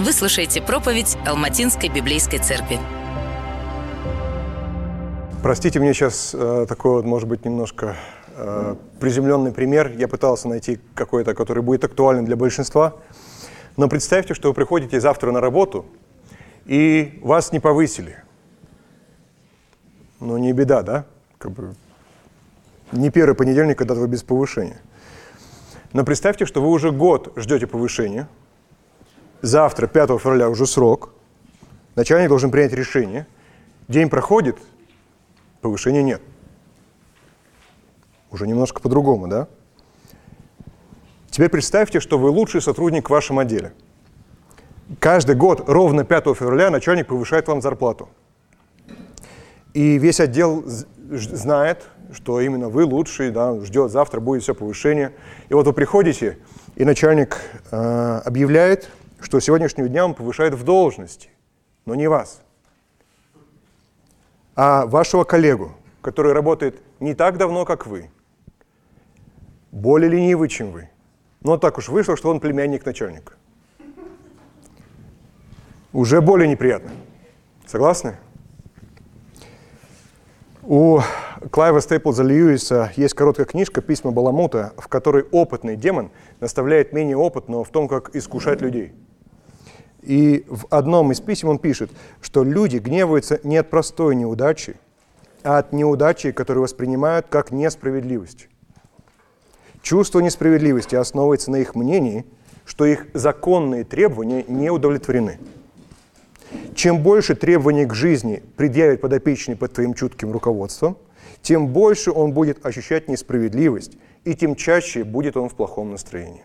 Вы слушаете проповедь Алматинской библейской церкви. Простите мне сейчас э, такой вот, может быть, немножко э, приземленный пример. Я пытался найти какой-то, который будет актуален для большинства. Но представьте, что вы приходите завтра на работу, и вас не повысили. Ну, не беда, да? Как бы не первый понедельник, когда вы без повышения. Но представьте, что вы уже год ждете повышения. Завтра, 5 февраля, уже срок. Начальник должен принять решение. День проходит, повышения нет. Уже немножко по-другому, да? Теперь представьте, что вы лучший сотрудник в вашем отделе. Каждый год ровно 5 февраля начальник повышает вам зарплату. И весь отдел знает, что именно вы лучший, да, ждет, завтра будет все повышение. И вот вы приходите, и начальник э, объявляет, что сегодняшнего дня он повышает в должности, но не вас, а вашего коллегу, который работает не так давно, как вы, более ленивый, чем вы. Но так уж вышло, что он племянник начальника. Уже более неприятно. Согласны? У Клайва Стейплза Льюиса есть короткая книжка «Письма Баламута», в которой опытный демон наставляет менее опытного в том, как искушать людей. И в одном из писем он пишет, что люди гневаются не от простой неудачи, а от неудачи, которую воспринимают как несправедливость. Чувство несправедливости основывается на их мнении, что их законные требования не удовлетворены. Чем больше требований к жизни предъявит подопечный под твоим чутким руководством, тем больше он будет ощущать несправедливость, и тем чаще будет он в плохом настроении.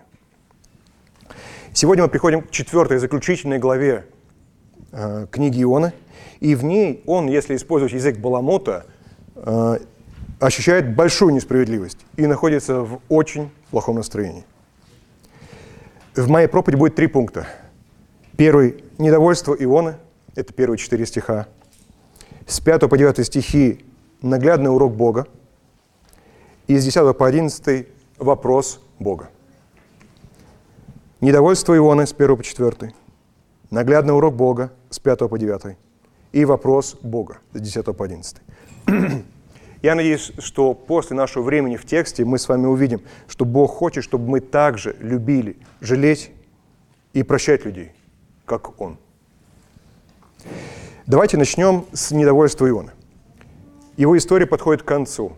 Сегодня мы приходим к четвертой заключительной главе э, книги Ионы, и в ней он, если использовать язык Баламота, э, ощущает большую несправедливость и находится в очень плохом настроении. В моей проповеди будет три пункта. Первый – недовольство Ионы, это первые четыре стиха. С 5 по 9 стихи – наглядный урок Бога. И с 10 по 11 – вопрос Бога. Недовольство Ионы с 1 по 4. Наглядный урок Бога с 5 по 9. И вопрос Бога с 10 по 11. Я надеюсь, что после нашего времени в тексте мы с вами увидим, что Бог хочет, чтобы мы также любили, жалеть и прощать людей, как Он. Давайте начнем с недовольства Иона. Его история подходит к концу.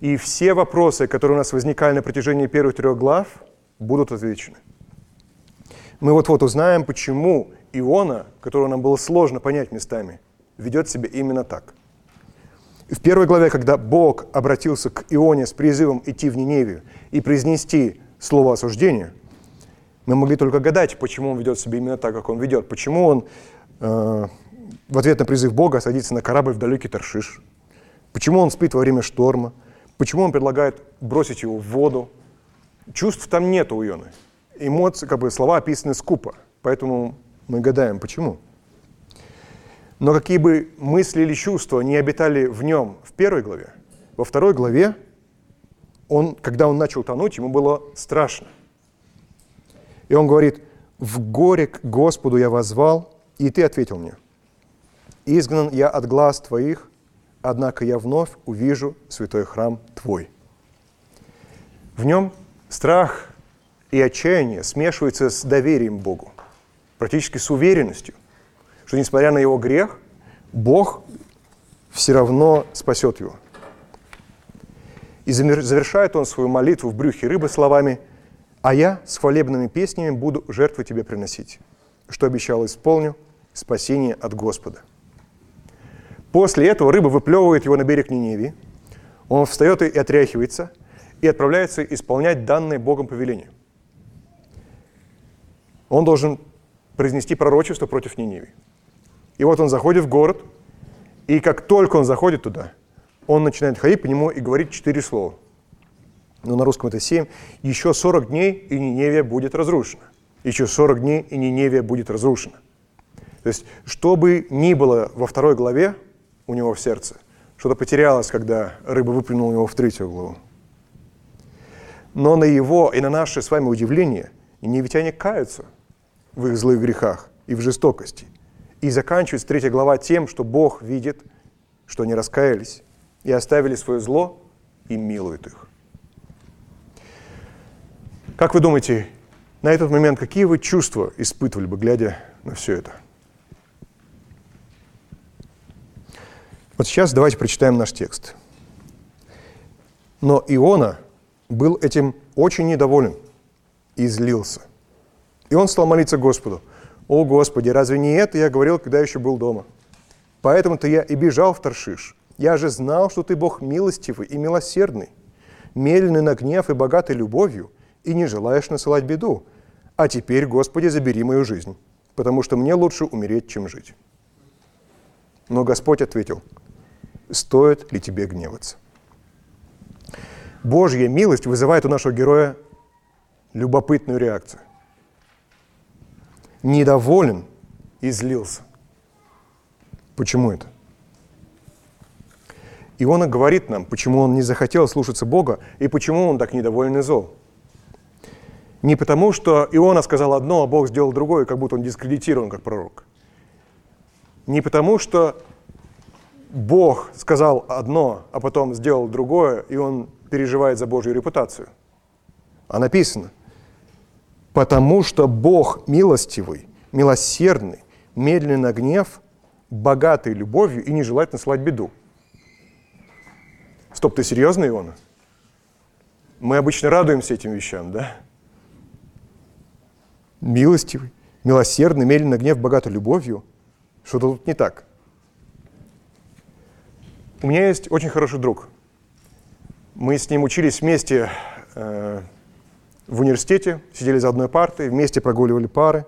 И все вопросы, которые у нас возникали на протяжении первых трех глав, будут отвечены. Мы вот-вот узнаем, почему Иона, которого нам было сложно понять местами, ведет себя именно так. В первой главе, когда Бог обратился к Ионе с призывом идти в Ниневию и произнести слово осуждения, мы могли только гадать, почему он ведет себя именно так, как он ведет, почему он э, в ответ на призыв Бога садится на корабль в далекий Таршиш? Почему он спит во время шторма? Почему он предлагает бросить его в воду? Чувств там нет у Ионы. Эмоции, как бы слова описаны скупо. Поэтому мы гадаем, почему. Но какие бы мысли или чувства не обитали в нем в первой главе, во второй главе, он, когда он начал тонуть, ему было страшно. И он говорит, «В горе к Господу я возвал, и ты ответил мне. Изгнан я от глаз твоих, однако я вновь увижу святой храм твой. В нем страх и отчаяние смешиваются с доверием Богу, практически с уверенностью, что несмотря на его грех, Бог все равно спасет его. И завершает он свою молитву в брюхе рыбы словами «А я с хвалебными песнями буду жертвы тебе приносить, что обещал исполню, спасение от Господа». После этого рыба выплевывает его на берег Ниневии. Он встает и отряхивается, и отправляется исполнять данное Богом повеление. Он должен произнести пророчество против Ниневии. И вот он заходит в город, и как только он заходит туда, он начинает ходить по нему и говорить четыре слова. Ну, на русском это семь. Еще 40 дней, и Ниневия будет разрушена. Еще 40 дней, и Ниневия будет разрушена. То есть, что бы ни было во второй главе, у него в сердце. Что-то потерялось, когда рыба выплюнула его в третью главу. Но на его и на наше с вами удивление, ниневитяне каются в их злых грехах и в жестокости. И заканчивается третья глава тем, что Бог видит, что они раскаялись и оставили свое зло и милует их. Как вы думаете, на этот момент какие вы чувства испытывали бы, глядя на все это? Вот сейчас давайте прочитаем наш текст. Но Иона был этим очень недоволен и злился. И он стал молиться Господу. «О Господи, разве не это я говорил, когда еще был дома? Поэтому-то я и бежал в Таршиш. Я же знал, что ты Бог милостивый и милосердный, медленный на гнев и богатый любовью, и не желаешь насылать беду. А теперь, Господи, забери мою жизнь, потому что мне лучше умереть, чем жить». Но Господь ответил, «Стоит ли тебе гневаться?» Божья милость вызывает у нашего героя любопытную реакцию. Недоволен и злился. Почему это? Иона говорит нам, почему он не захотел слушаться Бога и почему он так недоволен и зол. Не потому, что Иона сказал одно, а Бог сделал другое, как будто он дискредитирован как пророк. Не потому, что Бог сказал одно, а потом сделал другое, и он переживает за Божью репутацию. А написано, потому что Бог милостивый, милосердный, медленный на гнев, богатый любовью и не желает наслать беду. Стоп, ты серьезно, Иона? Мы обычно радуемся этим вещам, да? Милостивый, милосердный, медленный гнев, богатый любовью. Что-то тут не так. У меня есть очень хороший друг – мы с ним учились вместе э, в университете, сидели за одной партой, вместе прогуливали пары.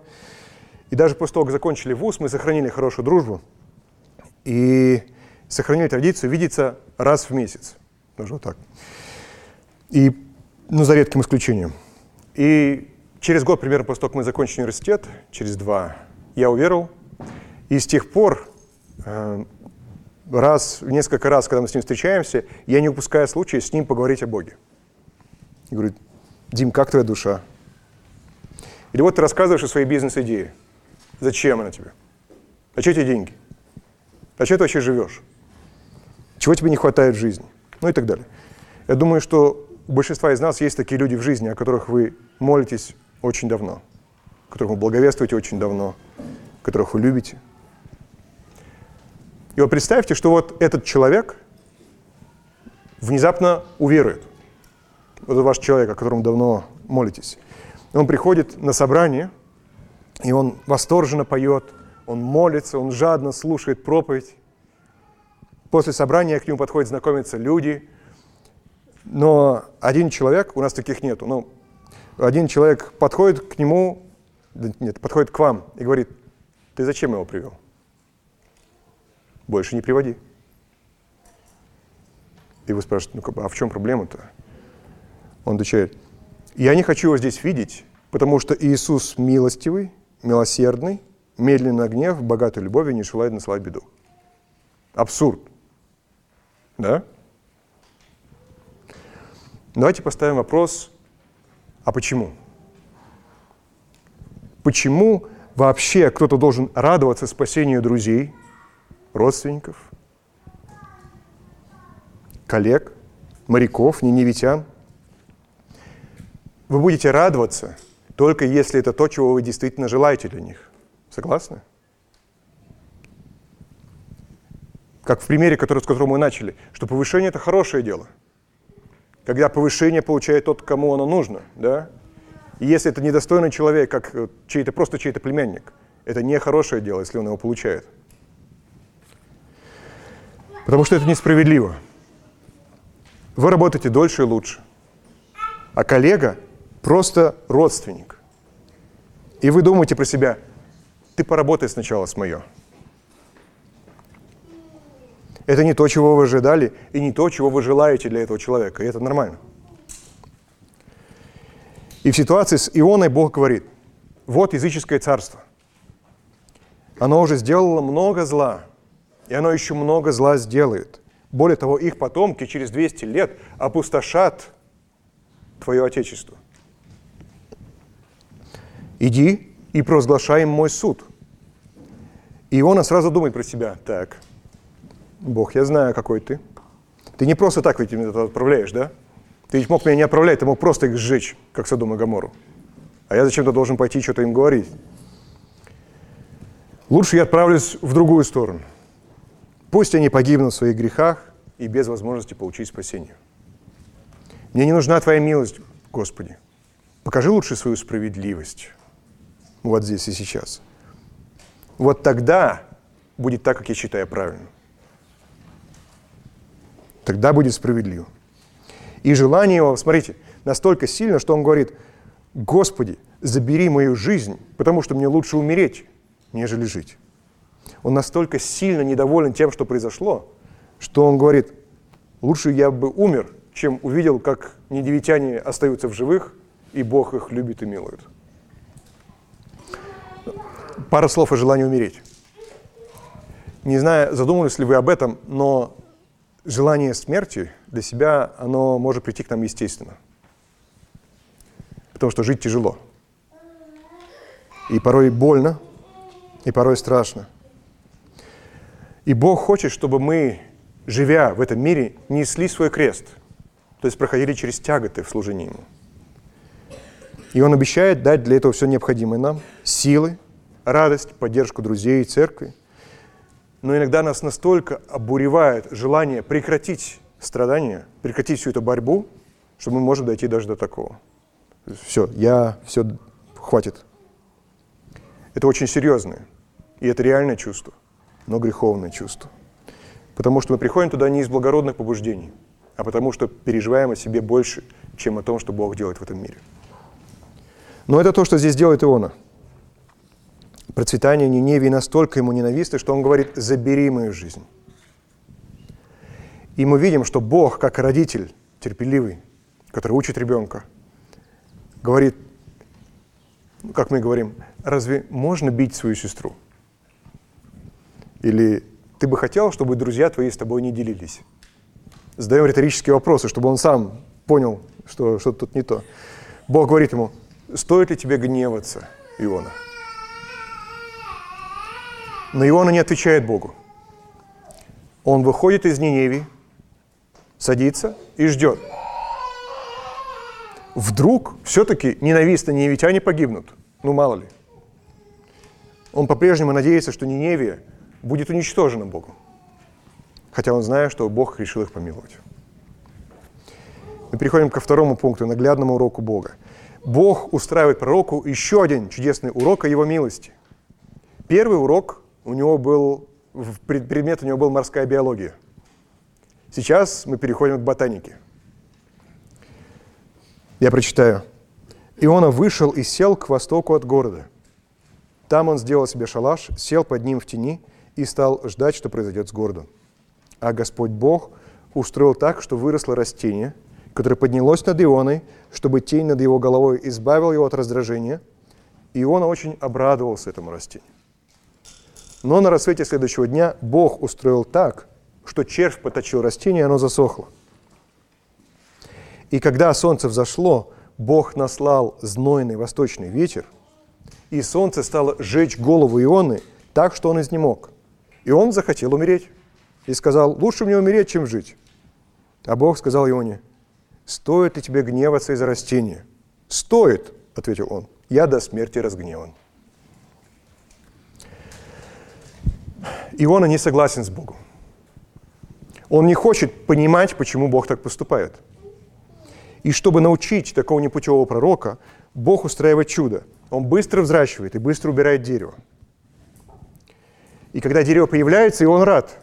И даже после того, как закончили вуз, мы сохранили хорошую дружбу и сохранили традицию видеться раз в месяц. Даже вот так. И, ну, за редким исключением. И через год, примерно после того, как мы закончили университет, через два, я уверовал. И с тех пор э, раз, несколько раз, когда мы с ним встречаемся, я не упускаю случая с ним поговорить о Боге. И говорит, Дим, как твоя душа? Или вот ты рассказываешь о своей бизнес-идее. Зачем она тебе? А что тебе деньги? А что ты вообще живешь? Чего тебе не хватает в жизни? Ну и так далее. Я думаю, что у большинства из нас есть такие люди в жизни, о которых вы молитесь очень давно, которых вы благовествуете очень давно, которых вы любите – и вот представьте, что вот этот человек внезапно уверует. Вот ваш человек, о котором давно молитесь. Он приходит на собрание, и он восторженно поет, он молится, он жадно слушает проповедь. После собрания к нему подходят знакомиться люди, но один человек, у нас таких нету, но один человек подходит к нему, нет, подходит к вам и говорит, ты зачем его привел? больше не приводи. И вы спрашиваете, ну а в чем проблема-то? Он отвечает, я не хочу его здесь видеть, потому что Иисус милостивый, милосердный, медленный гнев, богатый любовью, не желает наслать беду. Абсурд. Да? Давайте поставим вопрос, а почему? Почему вообще кто-то должен радоваться спасению друзей – родственников, коллег, моряков, ниневитян. Вы будете радоваться только если это то, чего вы действительно желаете для них. Согласны? Как в примере, который, с которого мы начали, что повышение – это хорошее дело. Когда повышение получает тот, кому оно нужно, да? И если это недостойный человек, как чей-то, просто чей-то племянник, это не хорошее дело, если он его получает. Потому что это несправедливо. Вы работаете дольше и лучше. А коллега просто родственник. И вы думаете про себя, ты поработай сначала с мое. Это не то, чего вы ожидали, и не то, чего вы желаете для этого человека. И это нормально. И в ситуации с Ионой Бог говорит, вот языческое царство. Оно уже сделало много зла – и оно еще много зла сделает. Более того, их потомки через 200 лет опустошат твое Отечество. Иди и провозглашай им мой суд. И Иона сразу думает про себя, так, Бог, я знаю, какой ты. Ты не просто так ведь меня отправляешь, да? Ты ведь мог меня не отправлять, ты мог просто их сжечь, как Содом и Гамору. А я зачем-то должен пойти что-то им говорить. Лучше я отправлюсь в другую сторону. Пусть они погибнут в своих грехах и без возможности получить спасение. Мне не нужна Твоя милость, Господи. Покажи лучше свою справедливость. Вот здесь и сейчас. Вот тогда будет так, как я считаю правильным. Тогда будет справедливо. И желание его, смотрите, настолько сильно, что он говорит, Господи, забери мою жизнь, потому что мне лучше умереть, нежели жить. Он настолько сильно недоволен тем, что произошло, что он говорит, лучше я бы умер, чем увидел, как недевитяне остаются в живых, и Бог их любит и милует. Пара слов о желании умереть. Не знаю, задумывались ли вы об этом, но желание смерти для себя, оно может прийти к нам естественно. Потому что жить тяжело. И порой больно, и порой страшно. И Бог хочет, чтобы мы, живя в этом мире, несли свой крест, то есть проходили через тяготы в служении Ему. И Он обещает дать для этого все необходимое нам, силы, радость, поддержку друзей и церкви. Но иногда нас настолько обуревает желание прекратить страдания, прекратить всю эту борьбу, что мы можем дойти даже до такого. Все, я, все, хватит. Это очень серьезное. И это реальное чувство, но греховное чувство. Потому что мы приходим туда не из благородных побуждений, а потому что переживаем о себе больше, чем о том, что Бог делает в этом мире. Но это то, что здесь делает Иона. Процветание Ниневии настолько ему ненавистно, что он говорит «забери мою жизнь». И мы видим, что Бог, как родитель терпеливый, который учит ребенка, говорит, как мы говорим, разве можно бить свою сестру? Или ты бы хотел, чтобы друзья твои с тобой не делились? Задаем риторические вопросы, чтобы он сам понял, что что-то тут не то. Бог говорит ему, стоит ли тебе гневаться, Иона? Но Иона не отвечает Богу. Он выходит из Ниневии, садится и ждет. Вдруг все-таки ненавистные ниневитяне погибнут. Ну, мало ли. Он по-прежнему надеется, что Ниневия будет уничтожена Богом. Хотя он знает, что Бог решил их помиловать. Мы переходим ко второму пункту, наглядному уроку Бога. Бог устраивает пророку еще один чудесный урок о его милости. Первый урок у него был, предмет у него был морская биология. Сейчас мы переходим к ботанике. Я прочитаю. Иона вышел и сел к востоку от города. Там он сделал себе шалаш, сел под ним в тени и стал ждать, что произойдет с городом. А Господь Бог устроил так, что выросло растение, которое поднялось над Ионой, чтобы тень над его головой избавил его от раздражения. И Иона очень обрадовался этому растению. Но на рассвете следующего дня Бог устроил так, что червь поточил растение, и оно засохло. И когда солнце взошло, Бог наслал знойный восточный ветер, и солнце стало жечь голову Ионы так, что он изнемог. И он захотел умереть. И сказал, лучше мне умереть, чем жить. А Бог сказал Ионе, стоит ли тебе гневаться из-за растения? Стоит, ответил он, я до смерти разгневан. Иона не согласен с Богом. Он не хочет понимать, почему Бог так поступает. И чтобы научить такого непутевого пророка, Бог устраивает чудо. Он быстро взращивает и быстро убирает дерево. И когда дерево появляется, и он рад.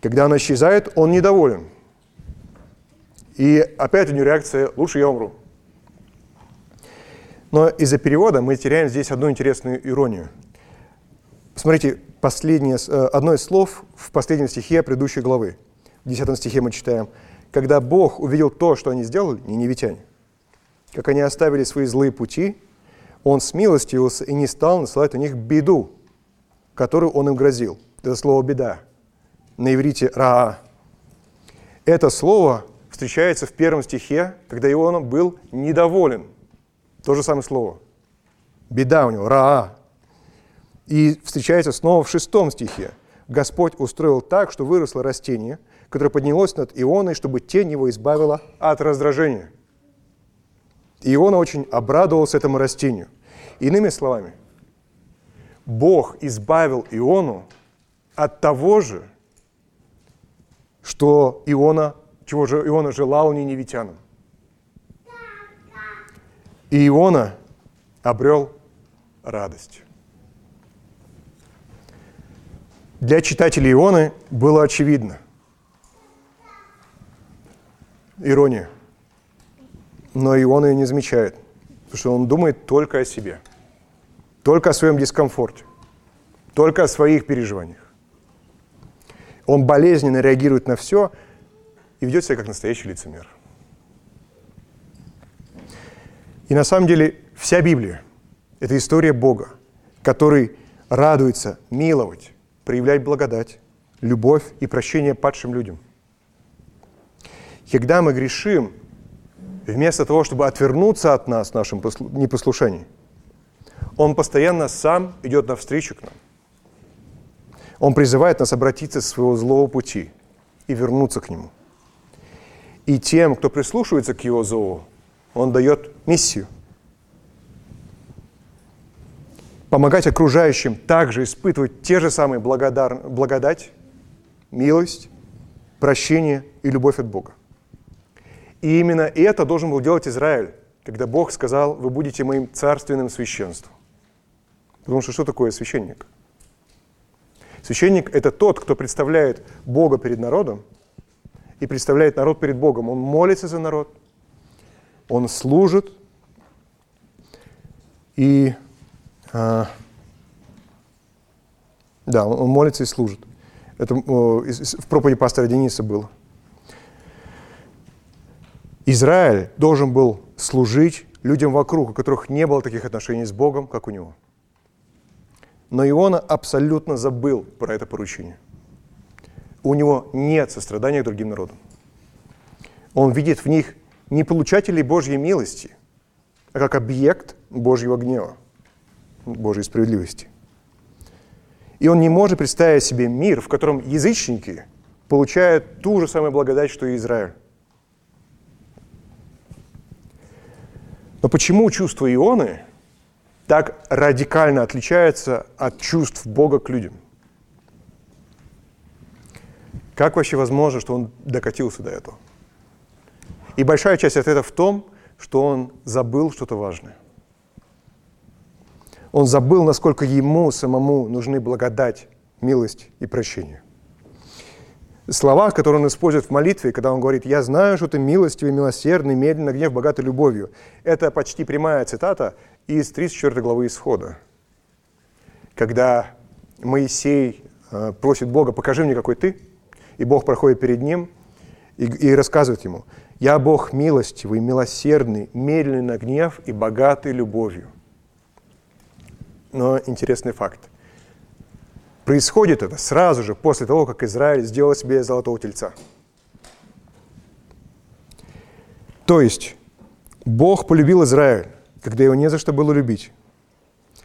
Когда оно исчезает, он недоволен. И опять у него реакция «лучше я умру». Но из-за перевода мы теряем здесь одну интересную иронию – Смотрите, последнее, э, одно из слов в последнем стихе предыдущей главы. В 10 стихе мы читаем, «Когда Бог увидел то, что они сделали, ниневитяне, как они оставили свои злые пути, Он смилостивился и не стал насылать на них беду, которую Он им грозил». Это слово «беда». На иврите «раа». Это слово встречается в первом стихе, когда Иона был недоволен. То же самое слово. Беда у него, «раа», И встречается снова в шестом стихе. Господь устроил так, что выросло растение, которое поднялось над Ионой, чтобы тень его избавила от раздражения. Иона очень обрадовался этому растению. Иными словами, Бог избавил Иону от того же, что Иона, чего же Иона желал ниневитянам. И Иона обрел радость. Для читателей Ионы было очевидно. Ирония. Но Иона ее не замечает, потому что он думает только о себе, только о своем дискомфорте, только о своих переживаниях. Он болезненно реагирует на все и ведет себя как настоящий лицемер. И на самом деле вся Библия – это история Бога, который радуется миловать, проявлять благодать, любовь и прощение падшим людям. Когда мы грешим, вместо того, чтобы отвернуться от нас в нашем непослушании, Он постоянно сам идет навстречу к нам. Он призывает нас обратиться с своего злого пути и вернуться к Нему. И тем, кто прислушивается к Его зову, Он дает миссию. Помогать окружающим также испытывать те же самые благодар... благодать, милость, прощение и любовь от Бога. И именно это должен был делать Израиль, когда Бог сказал, вы будете моим царственным священством. Потому что что такое священник? Священник – это тот, кто представляет Бога перед народом и представляет народ перед Богом. Он молится за народ, он служит и да, он молится и служит. Это в проповеди пастора Дениса было. Израиль должен был служить людям вокруг, у которых не было таких отношений с Богом, как у него. Но Иона абсолютно забыл про это поручение. У него нет сострадания к другим народам. Он видит в них не получателей Божьей милости, а как объект Божьего гнева, Божьей справедливости. И он не может представить себе мир, в котором язычники получают ту же самую благодать, что и Израиль. Но почему чувство Ионы так радикально отличается от чувств Бога к людям? Как вообще возможно, что он докатился до этого? И большая часть ответа в том, что он забыл что-то важное. Он забыл, насколько ему самому нужны благодать, милость и прощение. Слова, которые он использует в молитве, когда он говорит «Я знаю, что ты милостивый, милосердный, медленно, гнев, богатой любовью», это почти прямая цитата из 34 главы Исхода, когда Моисей э, просит Бога, покажи мне, какой ты, и Бог проходит перед ним и, и рассказывает ему, я Бог милостивый, милосердный, медленный на гнев и богатый любовью. Но интересный факт. Происходит это сразу же после того, как Израиль сделал себе золотого тельца. То есть Бог полюбил Израиль, когда его не за что было любить.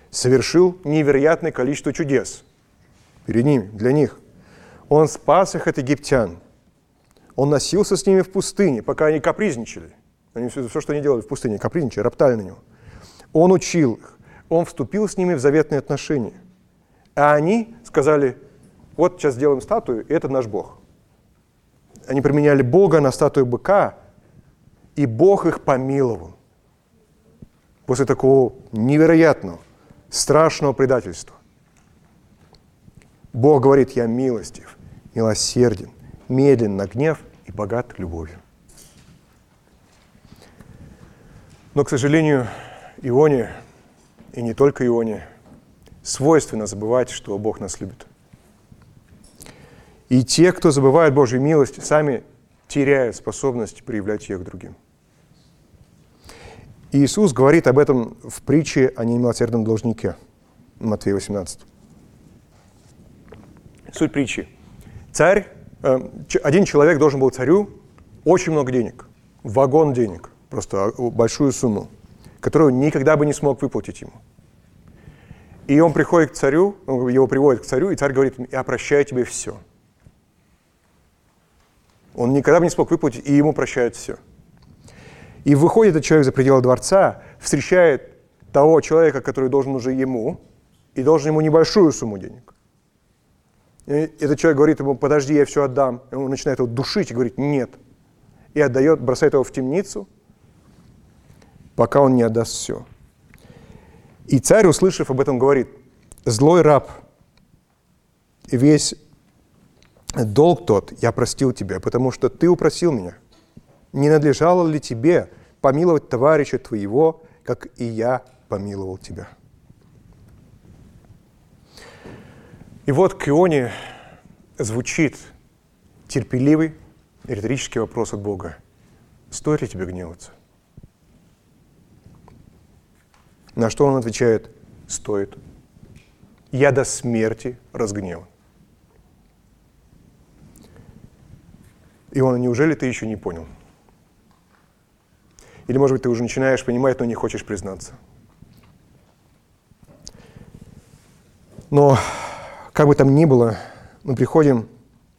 Совершил невероятное количество чудес перед ними, для них. Он спас их от египтян. Он носился с ними в пустыне, пока они капризничали. Они все, все, что они делали в пустыне, капризничали, роптали на него. Он учил их. Он вступил с ними в заветные отношения. А они сказали, вот сейчас сделаем статую, и это наш Бог. Они применяли Бога на статую быка, и Бог их помиловал после такого невероятного, страшного предательства. Бог говорит, я милостив, милосерден, медлен на гнев и богат любовью. Но, к сожалению, Ионе, и не только Ионе, свойственно забывать, что Бог нас любит. И те, кто забывает Божью милость, сами теряют способность проявлять ее к другим. Иисус говорит об этом в притче о немилосердном должнике, Матфея 18. Суть притчи. Царь, э, один человек должен был царю очень много денег, вагон денег, просто большую сумму, которую никогда бы не смог выплатить ему. И он приходит к царю, его приводит к царю, и царь говорит, я прощаю тебе все. Он никогда бы не смог выплатить, и ему прощают все. И выходит этот человек за пределы дворца, встречает того человека, который должен уже ему, и должен ему небольшую сумму денег. И этот человек говорит ему, подожди, я все отдам. И он начинает его душить и говорит, нет. И отдает, бросает его в темницу, пока он не отдаст все. И царь, услышав об этом, говорит, злой раб, весь долг тот я простил тебя, потому что ты упросил меня. Не надлежало ли тебе помиловать товарища твоего, как и я помиловал тебя? И вот к Ионе звучит терпеливый риторический вопрос от Бога. Стоит ли тебе гневаться? На что он отвечает, стоит. Я до смерти разгневан. Иона, неужели ты еще не понял? Или, может быть, ты уже начинаешь понимать, но не хочешь признаться? Но, как бы там ни было, мы приходим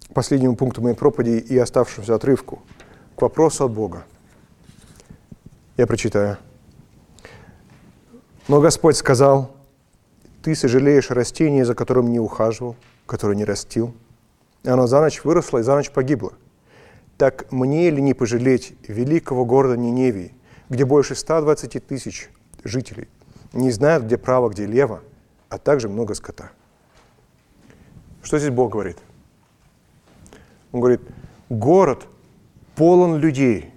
к последнему пункту моей проповеди и оставшемуся отрывку, к вопросу от Бога. Я прочитаю. Но Господь сказал, ты сожалеешь о растении, за которым не ухаживал, которое не растил. И оно за ночь выросло и за ночь погибло. Так мне ли не пожалеть великого города Ниневии, где больше 120 тысяч жителей, не знают, где право, где лево, а также много скота. Что здесь Бог говорит? Он говорит, город полон людей,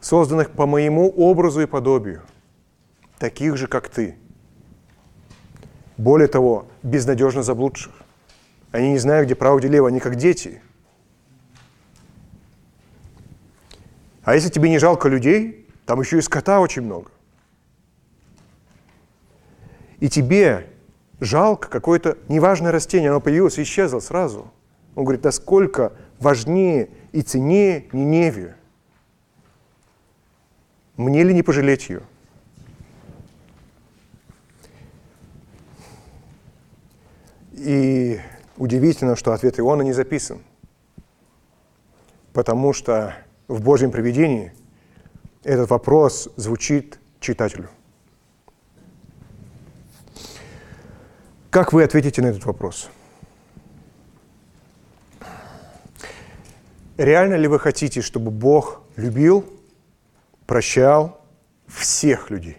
созданных по моему образу и подобию – таких же, как ты. Более того, безнадежно заблудших. Они не знают, где право, где лево, они как дети. А если тебе не жалко людей, там еще и скота очень много. И тебе жалко какое-то неважное растение, оно появилось и исчезло сразу. Он говорит, насколько важнее и ценнее Ниневию. Мне ли не пожалеть ее? И удивительно, что ответ Иона не записан, потому что в Божьем проведении этот вопрос звучит читателю. Как вы ответите на этот вопрос? Реально ли вы хотите, чтобы Бог любил, прощал всех людей?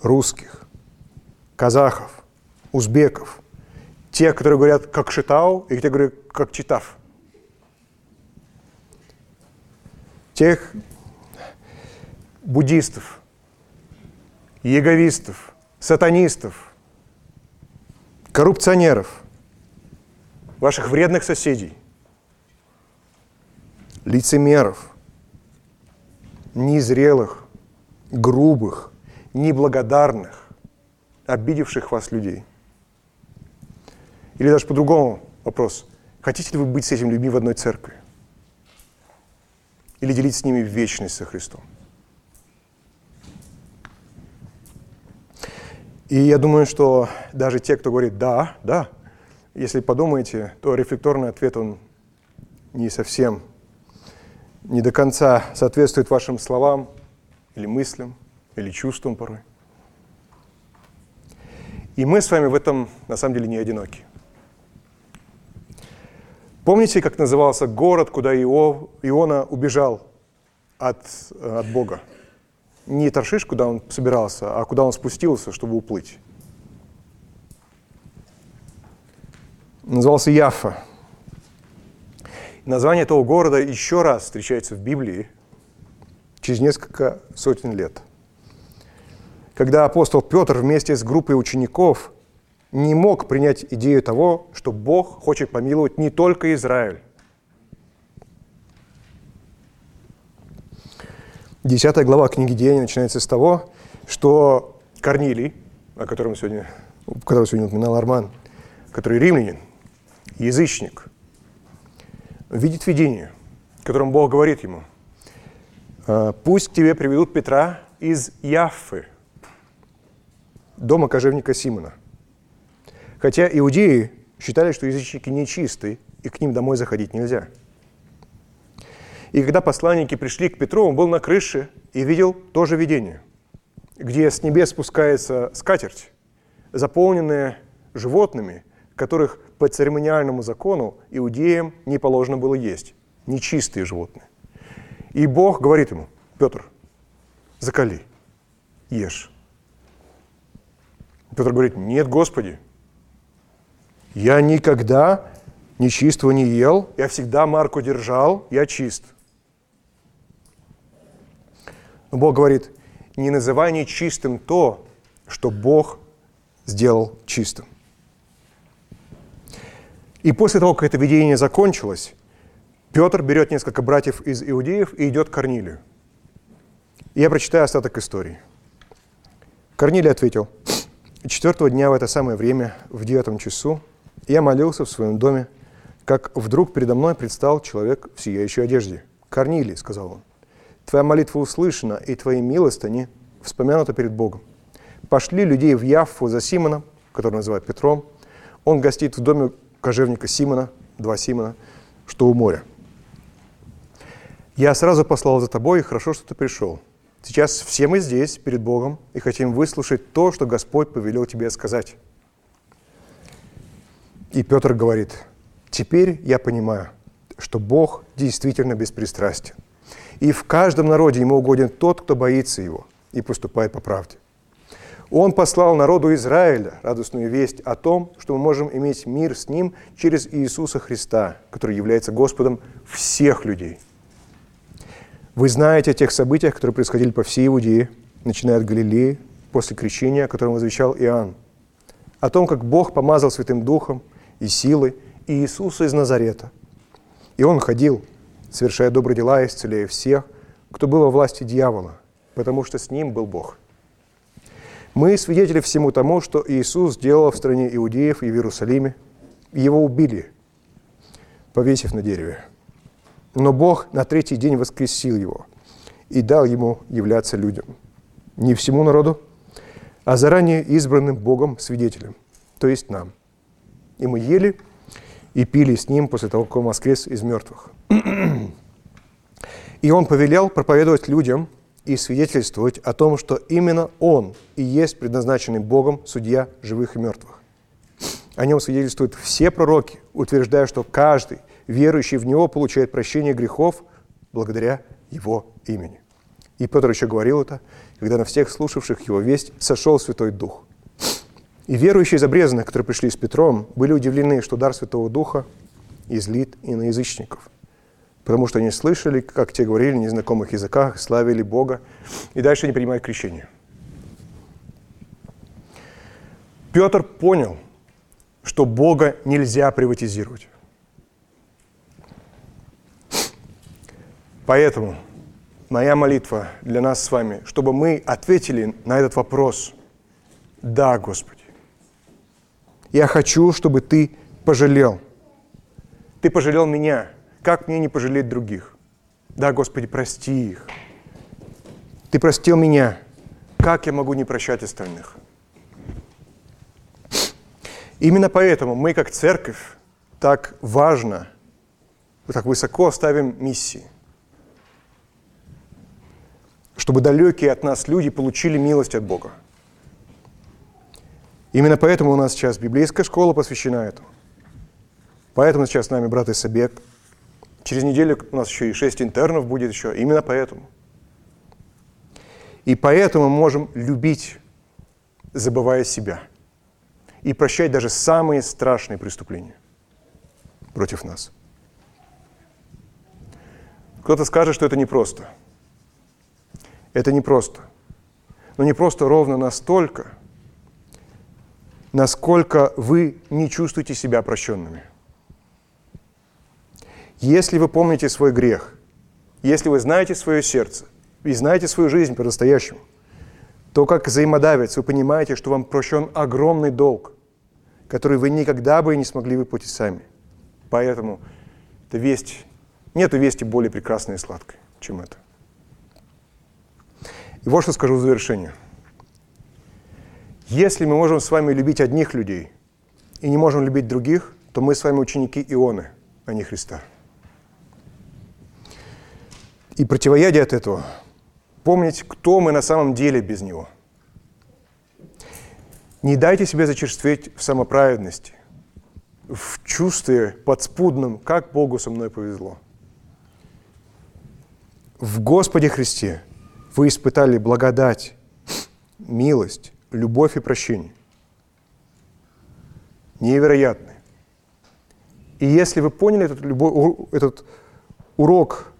Русских, казахов, узбеков, те, которые говорят как Шитау, и те, которые говорят как Читав. Тех буддистов, яговистов, сатанистов, коррупционеров, ваших вредных соседей, лицемеров, незрелых, грубых, неблагодарных, обидевших вас людей – или даже по-другому вопрос. Хотите ли вы быть с этими людьми в одной церкви? Или делить с ними вечность со Христом? И я думаю, что даже те, кто говорит «да», «да», если подумаете, то рефлекторный ответ, он не совсем, не до конца соответствует вашим словам или мыслям, или чувствам порой. И мы с вами в этом, на самом деле, не одиноки. Помните, как назывался город, куда Иов, Иона убежал от, от Бога? Не Таршиш, куда он собирался, а куда он спустился, чтобы уплыть. Назывался Яфа. Название этого города еще раз встречается в Библии через несколько сотен лет. Когда апостол Петр вместе с группой учеников не мог принять идею того, что Бог хочет помиловать не только Израиль. Десятая глава книги Деяний начинается с того, что Корнилий, о котором сегодня, которого сегодня упоминал Арман, который римлянин, язычник, видит видение, в Бог говорит ему, «А, «Пусть тебе приведут Петра из Яффы, дома кожевника Симона. Хотя иудеи считали, что язычники нечистые, и к ним домой заходить нельзя. И когда посланники пришли к Петру, он был на крыше и видел тоже видение, где с небес спускается скатерть, заполненная животными, которых по церемониальному закону иудеям не положено было есть. Нечистые животные. И Бог говорит ему, Петр, закали, ешь. Петр говорит, нет, Господи, я никогда нечистого не ел, я всегда марку держал, я чист. Но Бог говорит, не называй нечистым то, что Бог сделал чистым. И после того, как это видение закончилось, Петр берет несколько братьев из иудеев и идет к Корнилию. я прочитаю остаток истории. Корнилий ответил, четвертого дня в это самое время, в девятом часу, я молился в своем доме, как вдруг передо мной предстал человек в сияющей одежде. «Корнилий», — сказал он, — «твоя молитва услышана, и твои милостыни вспомянуты перед Богом. Пошли людей в Яффу за Симоном, который называют Петром. Он гостит в доме кожевника Симона, два Симона, что у моря. Я сразу послал за тобой, и хорошо, что ты пришел. Сейчас все мы здесь, перед Богом, и хотим выслушать то, что Господь повелел тебе сказать. И Петр говорит, теперь я понимаю, что Бог действительно беспристрастен. И в каждом народе ему угоден тот, кто боится его и поступает по правде. Он послал народу Израиля радостную весть о том, что мы можем иметь мир с Ним через Иисуса Христа, который является Господом всех людей. Вы знаете о тех событиях, которые происходили по всей Иудее, начиная от Галилеи, после крещения, о котором возвещал Иоанн. О том, как Бог помазал Святым Духом и силой Иисуса из Назарета. И Он ходил, совершая добрые дела и исцеляя всех, кто был во власти дьявола, потому что с Ним был Бог. Мы свидетели всему тому, что Иисус сделал в стране иудеев и в Иерусалиме. Его убили, повесив на дереве. Но Бог на третий день воскресил его и дал ему являться людям. Не всему народу, а заранее избранным Богом свидетелям, то есть нам – и мы ели и пили с ним после того, как он воскрес из мертвых. И он повелел проповедовать людям и свидетельствовать о том, что именно он и есть предназначенный Богом судья живых и мертвых. О нем свидетельствуют все пророки, утверждая, что каждый, верующий в него, получает прощение грехов благодаря его имени. И Петр еще говорил это, когда на всех слушавших его весть сошел Святой Дух – и верующие из обрезанных, которые пришли с Петром, были удивлены, что дар Святого Духа излит и на язычников. Потому что они слышали, как те говорили на незнакомых языках, славили Бога, и дальше не принимают крещение. Петр понял, что Бога нельзя приватизировать. Поэтому моя молитва для нас с вами, чтобы мы ответили на этот вопрос. Да, Господи. Я хочу, чтобы ты пожалел. Ты пожалел меня. Как мне не пожалеть других? Да, Господи, прости их. Ты простил меня. Как я могу не прощать остальных? Именно поэтому мы, как церковь, так важно, так высоко ставим миссии. Чтобы далекие от нас люди получили милость от Бога. Именно поэтому у нас сейчас библейская школа посвящена этому. Поэтому сейчас с нами брат Исабек. Через неделю у нас еще и шесть интернов будет еще. Именно поэтому. И поэтому мы можем любить, забывая себя. И прощать даже самые страшные преступления против нас. Кто-то скажет, что это непросто. Это непросто. Но не просто ровно настолько – насколько вы не чувствуете себя прощенными. Если вы помните свой грех, если вы знаете свое сердце и знаете свою жизнь по-настоящему, то как взаимодавец вы понимаете, что вам прощен огромный долг, который вы никогда бы и не смогли выплатить сами. Поэтому это весть, нет вести более прекрасной и сладкой, чем это. И вот что скажу в завершение – Если мы можем с вами любить одних людей и не можем любить других, то мы с вами ученики Ионы, а не Христа. И противоядие от этого – помнить, кто мы на самом деле без Него. Не дайте себе зачерстветь в самоправедности, в чувстве подспудном, как Богу со мной повезло. В Господе Христе вы испытали благодать, милость, любовь и прощение. Невероятные. И если вы поняли этот, любой, этот урок,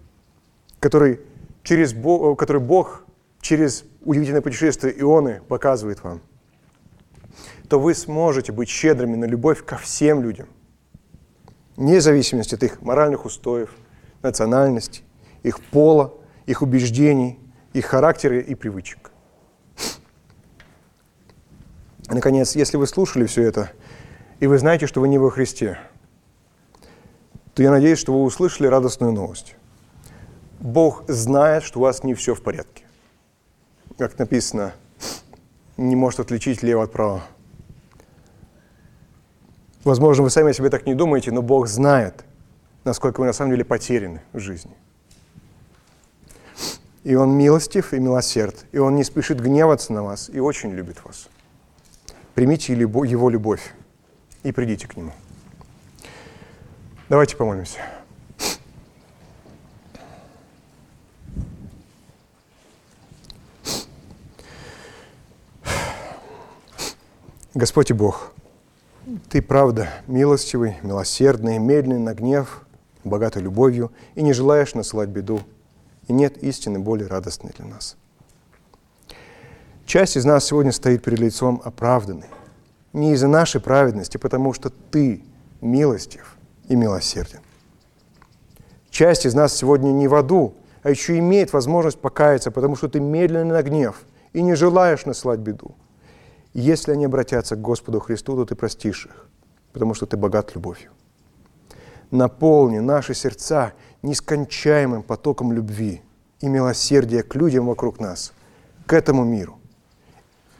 который, через Бог, который Бог через удивительное путешествие Ионы показывает вам, то вы сможете быть щедрыми на любовь ко всем людям, вне зависимости от их моральных устоев, национальности, их пола, их убеждений, их характера и привычек. Наконец, если вы слушали все это, и вы знаете, что вы не во Христе, то я надеюсь, что вы услышали радостную новость. Бог знает, что у вас не все в порядке. Как написано, не может отличить лево от правого. Возможно, вы сами о себе так не думаете, но Бог знает, насколько вы на самом деле потеряны в жизни. И Он милостив и милосерд, и Он не спешит гневаться на вас и очень любит вас. Примите Его любовь и придите к Нему. Давайте помолимся. Господь и Бог, Ты правда милостивый, милосердный, медленный на гнев, богатый любовью и не желаешь насылать беду, и нет истины более радостной для нас. Часть из нас сегодня стоит перед лицом оправданной, не из-за нашей праведности, потому что Ты милостив и милосерден. Часть из нас сегодня не в аду, а еще имеет возможность покаяться, потому что ты медленно на гнев и не желаешь наслать беду. Если они обратятся к Господу Христу, то ты простишь их, потому что ты богат любовью. Наполни наши сердца нескончаемым потоком любви и милосердия к людям вокруг нас, к этому миру.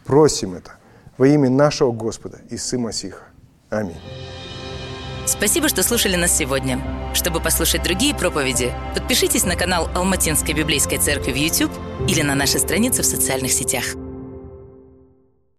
Просим это во имя нашего Господа Исы Масиха. Аминь. Спасибо, что слушали нас сегодня. Чтобы послушать другие проповеди, подпишитесь на канал Алматинской библейской церкви в YouTube или на наши страницы в социальных сетях.